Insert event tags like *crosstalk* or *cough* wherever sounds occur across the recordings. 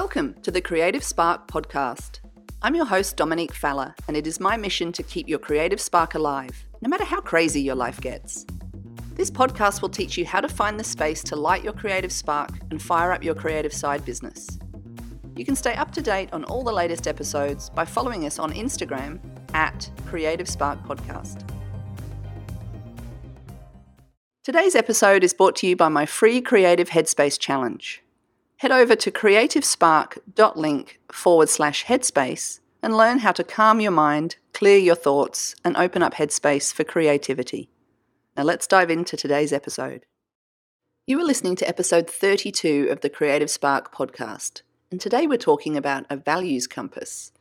Welcome to the Creative Spark podcast. I'm your host, Dominique Falla, and it is my mission to keep your creative spark alive, no matter how crazy your life gets. This podcast will teach you how to find the space to light your creative spark and fire up your creative side business. You can stay up to date on all the latest episodes by following us on Instagram at Creative Spark Podcast. Today's episode is brought to you by my free Creative Headspace Challenge. Head over to creativespark.link forward slash headspace and learn how to calm your mind, clear your thoughts, and open up headspace for creativity. Now let's dive into today's episode. You are listening to episode 32 of the Creative Spark podcast, and today we're talking about a values compass.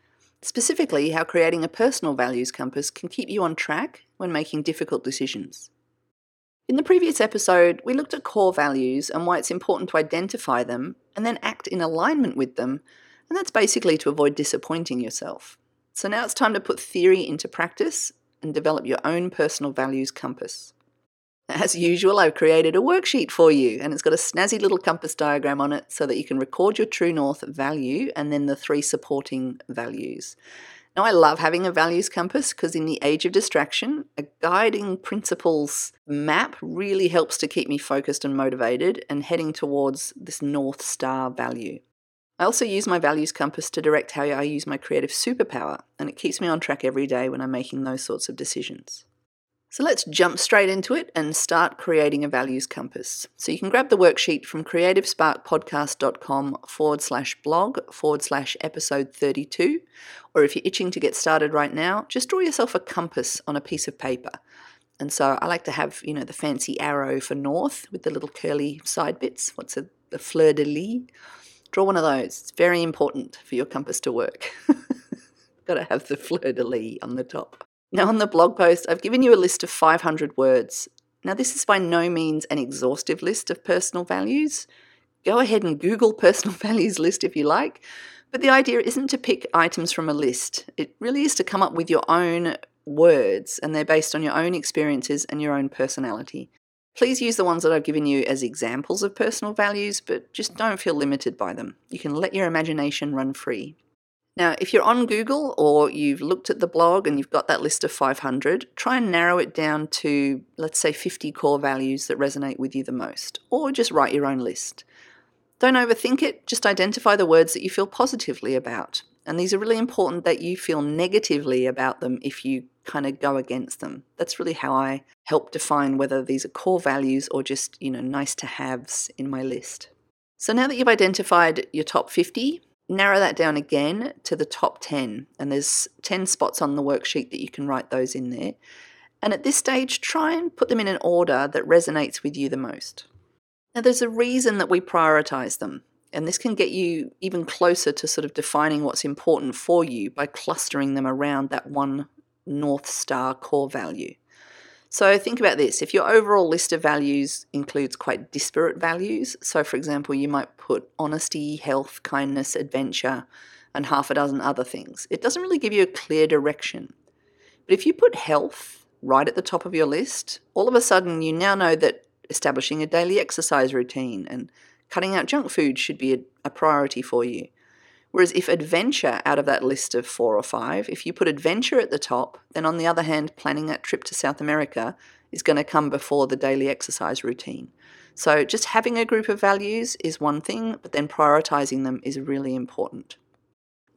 Specifically, how creating a personal values compass can keep you on track when making difficult decisions. In the previous episode, we looked at core values and why it's important to identify them and then act in alignment with them, and that's basically to avoid disappointing yourself. So now it's time to put theory into practice and develop your own personal values compass. As usual, I've created a worksheet for you, and it's got a snazzy little compass diagram on it so that you can record your true north value and then the three supporting values. Now, I love having a values compass because in the age of distraction, a guiding principles map really helps to keep me focused and motivated and heading towards this North Star value. I also use my values compass to direct how I use my creative superpower, and it keeps me on track every day when I'm making those sorts of decisions. So let's jump straight into it and start creating a values compass. So you can grab the worksheet from creativesparkpodcast.com forward slash blog forward slash episode 32. Or if you're itching to get started right now, just draw yourself a compass on a piece of paper. And so I like to have, you know, the fancy arrow for north with the little curly side bits. What's a the fleur de lis? Draw one of those. It's very important for your compass to work. *laughs* Got to have the fleur de lis on the top. Now, on the blog post, I've given you a list of 500 words. Now, this is by no means an exhaustive list of personal values. Go ahead and Google *laughs* personal values list if you like. But the idea isn't to pick items from a list, it really is to come up with your own words, and they're based on your own experiences and your own personality. Please use the ones that I've given you as examples of personal values, but just don't feel limited by them. You can let your imagination run free. Now, if you're on Google or you've looked at the blog and you've got that list of 500, try and narrow it down to, let's say, 50 core values that resonate with you the most, or just write your own list. Don't overthink it, just identify the words that you feel positively about. And these are really important that you feel negatively about them if you kind of go against them. That's really how I help define whether these are core values or just, you know, nice to haves in my list. So now that you've identified your top 50, narrow that down again to the top 10 and there's 10 spots on the worksheet that you can write those in there. And at this stage try and put them in an order that resonates with you the most. Now there's a reason that we prioritize them and this can get you even closer to sort of defining what's important for you by clustering them around that one north star core value so think about this. If your overall list of values includes quite disparate values, so for example, you might put honesty, health, kindness, adventure, and half a dozen other things, it doesn't really give you a clear direction. But if you put health right at the top of your list, all of a sudden you now know that establishing a daily exercise routine and cutting out junk food should be a, a priority for you. Whereas if adventure out of that list of four or five, if you put adventure at the top, then on the other hand, planning that trip to South America is going to come before the daily exercise routine. So just having a group of values is one thing, but then prioritizing them is really important.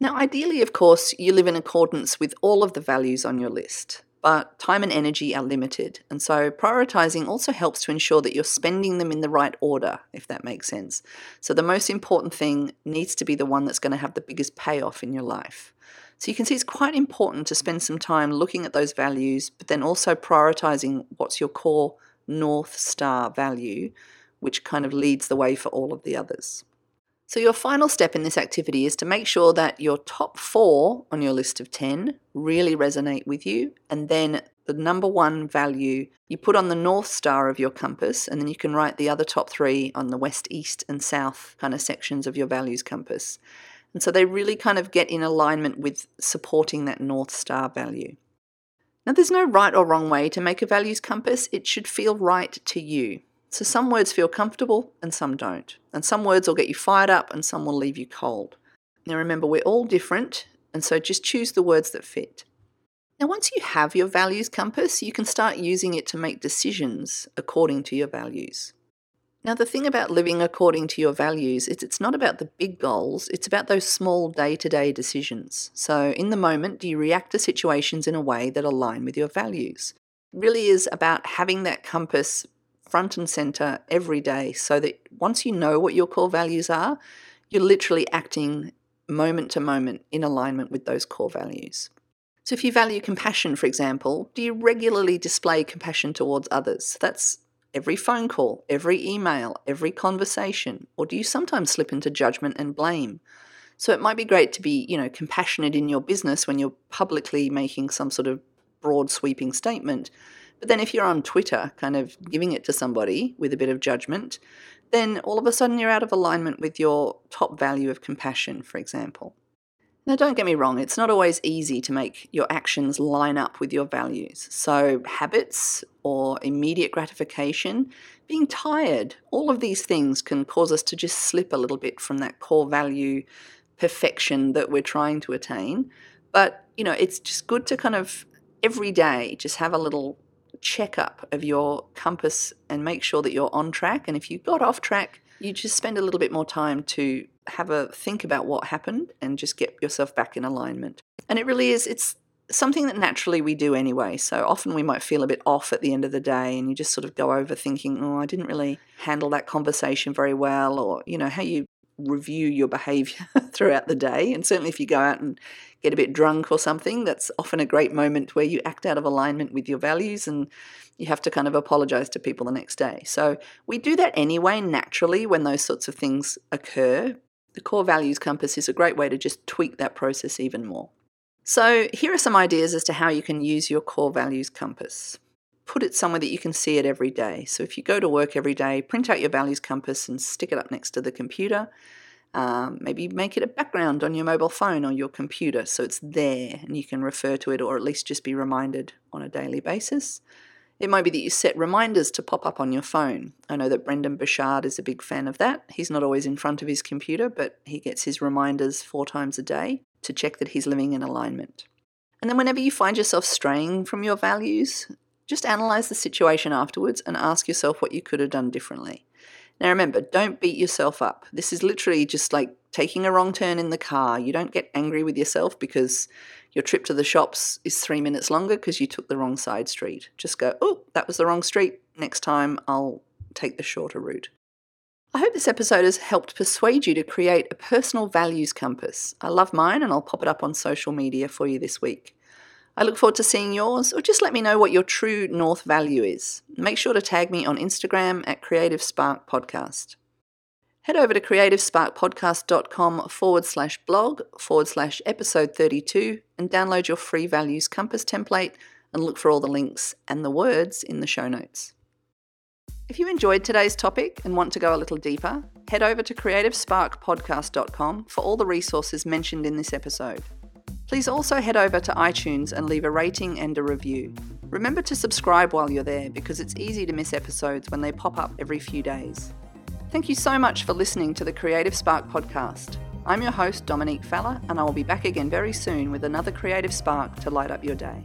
Now, ideally, of course, you live in accordance with all of the values on your list but time and energy are limited. And so prioritizing also helps to ensure that you're spending them in the right order, if that makes sense. So the most important thing needs to be the one that's going to have the biggest payoff in your life. So you can see it's quite important to spend some time looking at those values, but then also prioritizing what's your core North Star value, which kind of leads the way for all of the others. So, your final step in this activity is to make sure that your top four on your list of 10 really resonate with you, and then the number one value you put on the north star of your compass, and then you can write the other top three on the west, east, and south kind of sections of your values compass. And so they really kind of get in alignment with supporting that north star value. Now, there's no right or wrong way to make a values compass, it should feel right to you. So some words feel comfortable and some don't. And some words will get you fired up and some will leave you cold. Now remember, we're all different, and so just choose the words that fit. Now, once you have your values compass, you can start using it to make decisions according to your values. Now, the thing about living according to your values is it's not about the big goals, it's about those small day to day decisions. So, in the moment, do you react to situations in a way that align with your values? It really is about having that compass front and center every day so that once you know what your core values are, you're literally acting moment to moment in alignment with those core values. So, if you value compassion, for example, do you regularly display compassion towards others? That's every phone call, every email, every conversation? Or do you sometimes slip into judgment and blame? So it might be great to be, you know, compassionate in your business when you're publicly making some sort of broad sweeping statement. But then if you're on Twitter kind of giving it to somebody with a bit of judgment, then all of a sudden you're out of alignment with your top value of compassion, for example. Now, don't get me wrong, it's not always easy to make your actions line up with your values. So, habits or immediate gratification, being tired, all of these things can cause us to just slip a little bit from that core value perfection that we're trying to attain. But, you know, it's just good to kind of every day just have a little checkup of your compass and make sure that you're on track. And if you got off track, you just spend a little bit more time to have a think about what happened and just get yourself back in alignment. And it really is, it's something that naturally we do anyway. So often we might feel a bit off at the end of the day and you just sort of go over thinking, oh, I didn't really handle that conversation very well, or, you know, how you review your behavior *laughs* throughout the day. And certainly if you go out and get a bit drunk or something, that's often a great moment where you act out of alignment with your values and you have to kind of apologize to people the next day. So we do that anyway, naturally, when those sorts of things occur. The core values compass is a great way to just tweak that process even more. So, here are some ideas as to how you can use your core values compass. Put it somewhere that you can see it every day. So, if you go to work every day, print out your values compass and stick it up next to the computer. Um, maybe make it a background on your mobile phone or your computer so it's there and you can refer to it or at least just be reminded on a daily basis. It might be that you set reminders to pop up on your phone. I know that Brendon Burchard is a big fan of that. He's not always in front of his computer, but he gets his reminders four times a day to check that he's living in alignment. And then, whenever you find yourself straying from your values, just analyze the situation afterwards and ask yourself what you could have done differently. Now, remember, don't beat yourself up. This is literally just like taking a wrong turn in the car. You don't get angry with yourself because your trip to the shops is three minutes longer because you took the wrong side street. Just go, oh, that was the wrong street. Next time I'll take the shorter route. I hope this episode has helped persuade you to create a personal values compass. I love mine and I'll pop it up on social media for you this week. I look forward to seeing yours, or just let me know what your true North value is. Make sure to tag me on Instagram at Creative Spark Podcast. Head over to creativesparkpodcast.com forward slash blog forward slash episode 32 and download your free values compass template and look for all the links and the words in the show notes. If you enjoyed today's topic and want to go a little deeper, head over to creativesparkpodcast.com for all the resources mentioned in this episode. Please also head over to iTunes and leave a rating and a review. Remember to subscribe while you're there because it's easy to miss episodes when they pop up every few days. Thank you so much for listening to the Creative Spark podcast. I'm your host, Dominique Falla, and I will be back again very soon with another creative spark to light up your day.